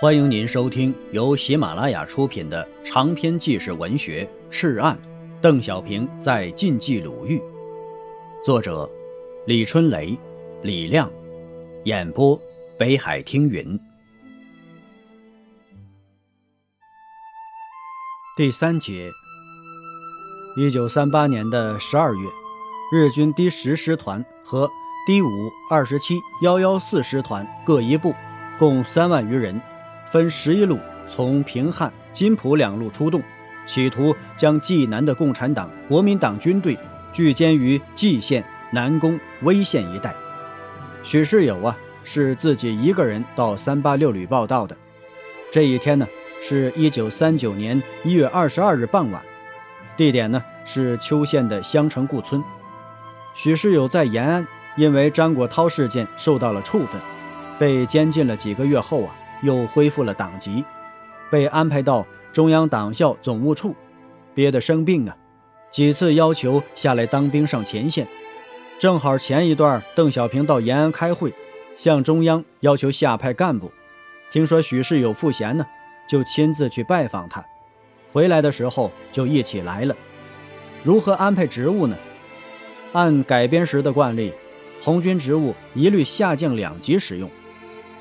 欢迎您收听由喜马拉雅出品的长篇纪实文学《赤案》，邓小平在晋冀鲁豫，作者李春雷、李亮，演播北海听云。第三节，一九三八年的十二月，日军第十师团和第五、二十七、幺幺四师团各一部，共三万余人。分十一路从平汉、金浦两路出动，企图将冀南的共产党、国民党军队聚歼于蓟县、南宫、威县一带。许世友啊，是自己一个人到三八六旅报道的。这一天呢，是一九三九年一月二十二日傍晚，地点呢是邱县的襄城故村。许世友在延安，因为张国焘事件受到了处分，被监禁了几个月后啊。又恢复了党籍，被安排到中央党校总务处，憋得生病啊，几次要求下来当兵上前线。正好前一段邓小平到延安开会，向中央要求下派干部，听说许世友赋闲呢，就亲自去拜访他。回来的时候就一起来了。如何安排职务呢？按改编时的惯例，红军职务一律下降两级使用。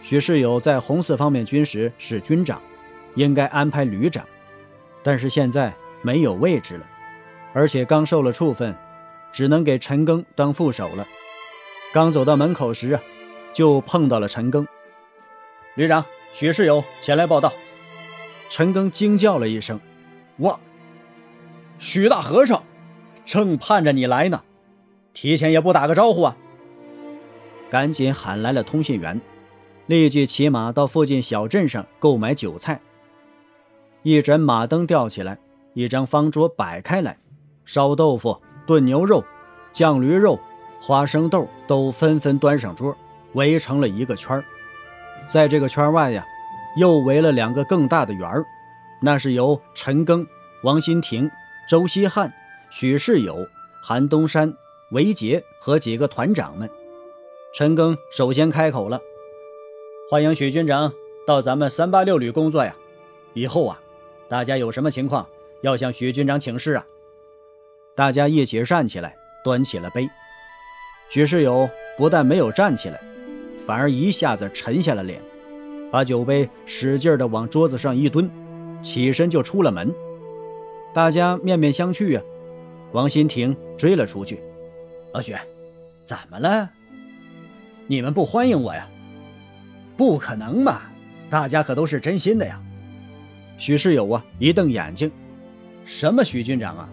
许世友在红四方面军时是军长，应该安排旅长，但是现在没有位置了，而且刚受了处分，只能给陈赓当副手了。刚走到门口时啊，就碰到了陈赓。旅长许世友前来报道。陈赓惊叫了一声：“我，许大和尚，正盼着你来呢，提前也不打个招呼啊！”赶紧喊来了通信员。立即骑马到附近小镇上购买酒菜。一盏马灯吊起来，一张方桌摆开来，烧豆腐、炖牛肉、酱驴肉、花生豆都纷纷端上桌，围成了一个圈在这个圈外呀，又围了两个更大的圆儿，那是由陈赓、王新亭、周希汉、许世友、韩东山、韦杰和几个团长们。陈赓首先开口了。欢迎许军长到咱们三八六旅工作呀！以后啊，大家有什么情况要向许军长请示啊！大家一起站起来，端起了杯。许世友不但没有站起来，反而一下子沉下了脸，把酒杯使劲地往桌子上一蹲，起身就出了门。大家面面相觑啊！王新亭追了出去：“老许，怎么了？你们不欢迎我呀？”不可能嘛！大家可都是真心的呀。许世友啊，一瞪眼睛：“什么许军长啊？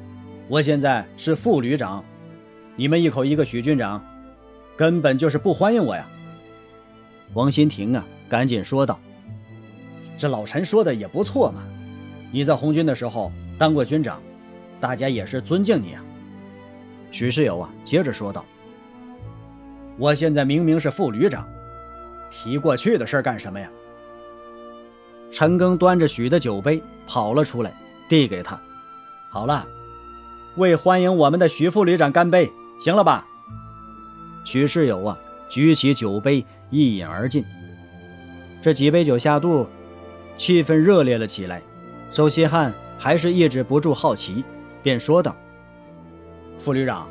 我现在是副旅长，你们一口一个许军长，根本就是不欢迎我呀。”王新亭啊，赶紧说道：“这老陈说的也不错嘛，你在红军的时候当过军长，大家也是尊敬你啊。”许世友啊，接着说道：“我现在明明是副旅长。”提过去的事干什么呀？陈赓端着许的酒杯跑了出来，递给他。好了，为欢迎我们的许副旅长干杯，行了吧？许世友啊，举起酒杯一饮而尽。这几杯酒下肚，气氛热烈了起来。周希汉还是抑制不住好奇，便说道：“副旅长，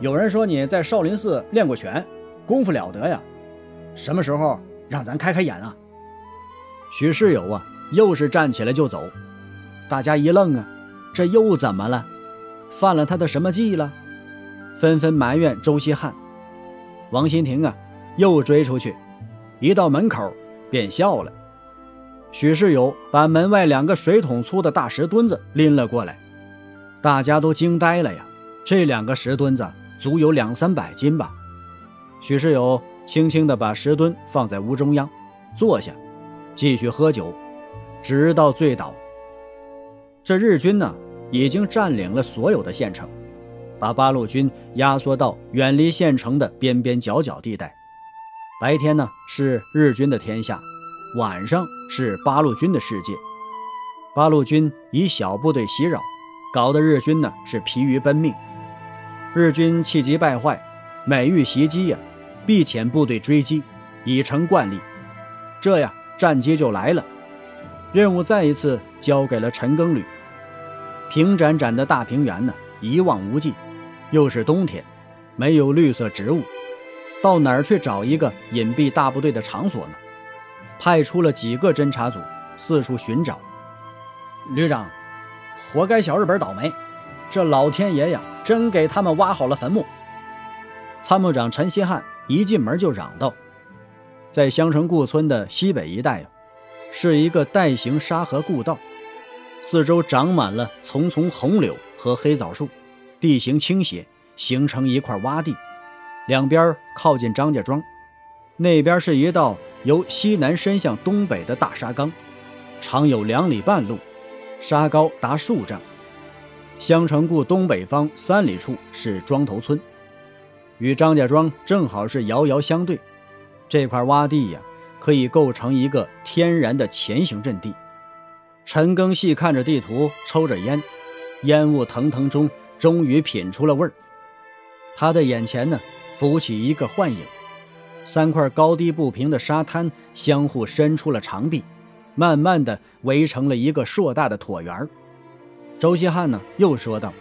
有人说你在少林寺练过拳，功夫了得呀。”什么时候让咱开开眼啊？许世友啊，又是站起来就走。大家一愣啊，这又怎么了？犯了他的什么忌了？纷纷埋怨周希汉。王新亭啊，又追出去，一到门口便笑了。许世友把门外两个水桶粗的大石墩子拎了过来，大家都惊呆了呀！这两个石墩子足有两三百斤吧？许世友。轻轻地把石墩放在屋中央，坐下，继续喝酒，直到醉倒。这日军呢，已经占领了所有的县城，把八路军压缩到远离县城的边边角角地带。白天呢是日军的天下，晚上是八路军的世界。八路军以小部队袭扰，搞得日军呢是疲于奔命。日军气急败坏，每遇袭击呀。必遣部队追击，已成惯例。这样战机就来了，任务再一次交给了陈庚旅。平展展的大平原呢，一望无际，又是冬天，没有绿色植物，到哪儿去找一个隐蔽大部队的场所呢？派出了几个侦察组四处寻找。旅长，活该小日本倒霉，这老天爷呀，真给他们挖好了坟墓。参谋长陈希汉一进门就嚷道：“在香城固村的西北一带啊，是一个带形沙河故道。”四周长满了丛丛红柳和黑枣树，地形倾斜，形成一块洼地。两边靠近张家庄，那边是一道由西南伸向东北的大沙缸，长有两里半路，沙高达数丈。香城固东北方三里处是庄头村，与张家庄正好是遥遥相对。这块洼地呀，可以构成一个天然的潜行阵地。陈庚细看着地图，抽着烟，烟雾腾腾中，终于品出了味儿。他的眼前呢，浮起一个幻影：三块高低不平的沙滩相互伸出了长臂，慢慢的围成了一个硕大的椭圆。周希汉呢，又说道：“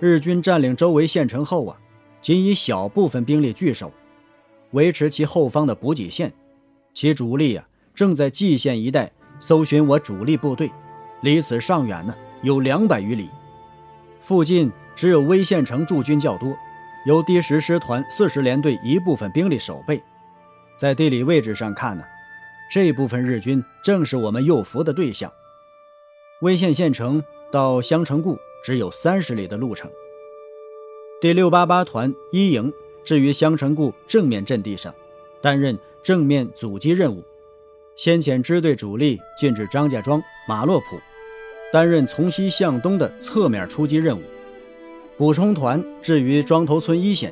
日军占领周围县城后啊，仅以小部分兵力据守，维持其后方的补给线，其主力啊，正在蓟县一带。”搜寻我主力部队，离此尚远呢，有两百余里。附近只有威县城驻军较多，由第十师团四十联队一部分兵力守备。在地理位置上看呢，这部分日军正是我们诱伏的对象。威县县城到襄城固只有三十里的路程。第六八八团一营置于襄城固正面阵地上，担任正面阻击任务。先遣支队主力进至张家庄、马洛浦，担任从西向东的侧面出击任务；补充团置于庄头村一线，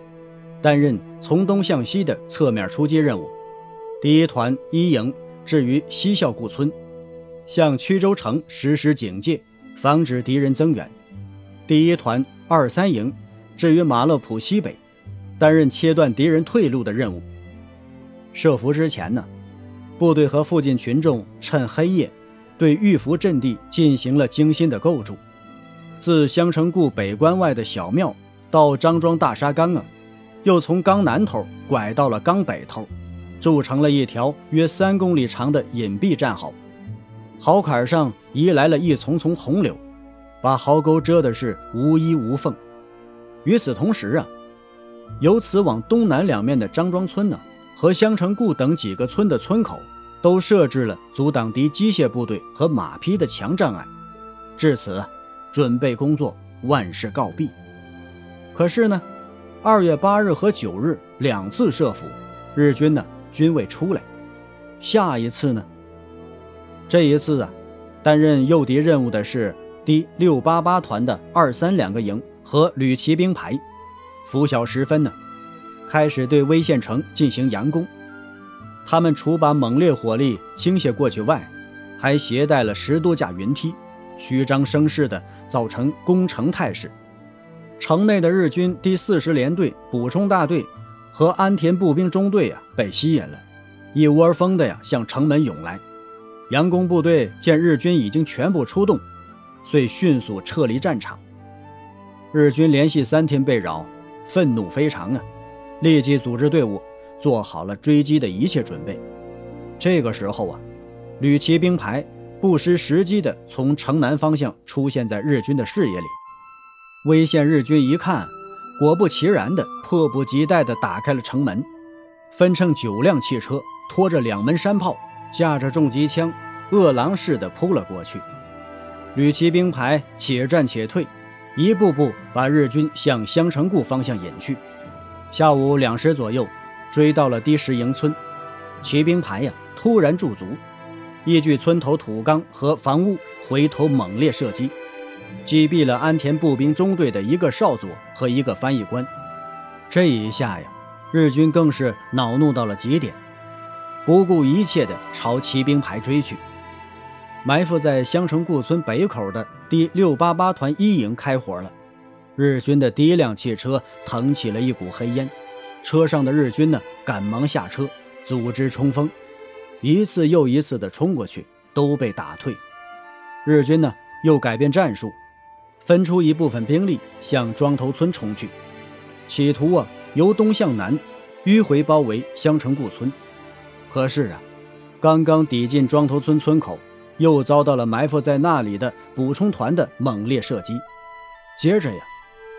担任从东向西的侧面出击任务。第一团一营置于西孝固村，向曲州城实施警戒，防止敌人增援。第一团二三营置于马勒浦西北，担任切断敌人退路的任务。设伏之前呢？部队和附近群众趁黑夜，对玉福阵地进行了精心的构筑。自襄城固北关外的小庙到张庄大沙岗啊，又从岗南头拐到了岗北头，筑成了一条约三公里长的隐蔽战壕。壕坎上移来了一丛丛红柳，把壕沟遮的是无一无缝。与此同时啊，由此往东南两面的张庄村呢。和襄城固等几个村的村口，都设置了阻挡敌机械部队和马匹的强障碍。至此，准备工作万事告毕。可是呢，二月八日和九日两次设伏，日军呢均未出来。下一次呢？这一次啊，担任诱敌任务的是第六八八团的二三两个营和旅骑兵排。拂晓时分呢。开始对威县城进行佯攻，他们除把猛烈火力倾泻过去外，还携带了十多架云梯，虚张声势地造成攻城态势。城内的日军第四十联队补充大队和安田步兵中队啊被吸引了，一窝蜂的呀向城门涌来。佯攻部队见日军已经全部出动，遂迅速撤离战场。日军连续三天被扰，愤怒非常啊！立即组织队伍，做好了追击的一切准备。这个时候啊，旅骑兵排不失时机地从城南方向出现在日军的视野里。威县日军一看，果不其然的迫不及待地打开了城门，分乘九辆汽车，拖着两门山炮，架着重机枪，饿狼似的扑了过去。旅骑兵排且战且退，一步步把日军向襄城固方向引去。下午两时左右，追到了第十营村，骑兵排呀突然驻足，依据村头土缸和房屋回头猛烈射击，击毙了安田步兵中队的一个少佐和一个翻译官。这一下呀，日军更是恼怒到了极点，不顾一切地朝骑兵排追去。埋伏在襄城固村北口的第六八八团一营开火了。日军的第一辆汽车腾起了一股黑烟，车上的日军呢，赶忙下车，组织冲锋，一次又一次地冲过去，都被打退。日军呢又改变战术，分出一部分兵力向庄头村冲去，企图啊由东向南迂回包围襄城固村。可是啊，刚刚抵近庄头村村口，又遭到了埋伏在那里的补充团的猛烈射击。接着呀，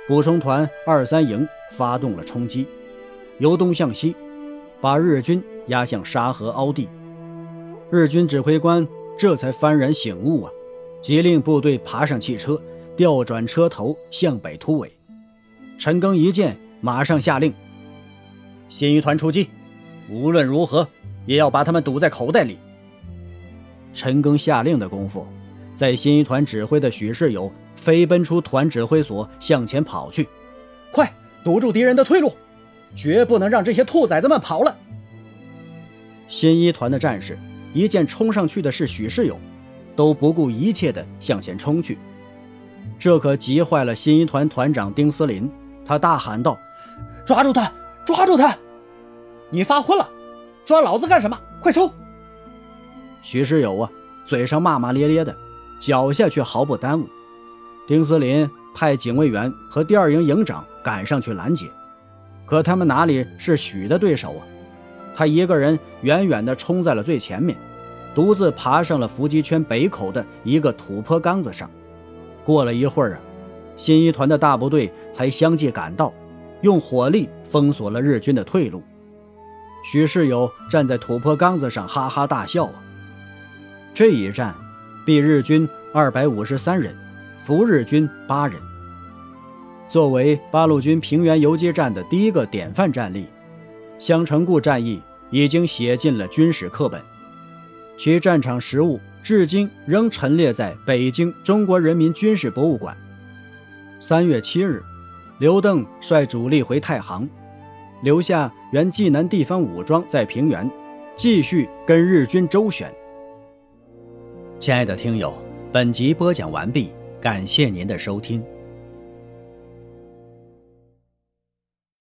补充团二三营发动了冲击，由东向西，把日军压向沙河凹地。日军指挥官这才幡然醒悟啊，急令部队爬上汽车，调转车头向北突围。陈赓一见，马上下令：新一团出击，无论如何也要把他们堵在口袋里。陈赓下令的功夫，在新一团指挥的许世友飞奔出团指挥所，向前跑去：“快堵住敌人的退路，绝不能让这些兔崽子们跑了！”新一团的战士。一见冲上去的是许世友，都不顾一切地向前冲去，这可急坏了新一团团长丁思林。他大喊道：“抓住他！抓住他！你发昏了，抓老子干什么？快冲！”许世友啊，嘴上骂骂咧咧的，脚下却毫不耽误。丁思林派警卫员和第二营营长赶上去拦截，可他们哪里是许的对手啊？他一个人远远地冲在了最前面，独自爬上了伏击圈北口的一个土坡岗子上。过了一会儿啊，新一团的大部队才相继赶到，用火力封锁了日军的退路。许世友站在土坡岗子上哈哈大笑啊！这一战，毙日军二百五十三人，俘日军八人。作为八路军平原游击战的第一个典范战例，襄城固战役。已经写进了军史课本，其战场实物至今仍陈列在北京中国人民军事博物馆。三月七日，刘邓率主力回太行，留下原济南地方武装在平原，继续跟日军周旋。亲爱的听友，本集播讲完毕，感谢您的收听。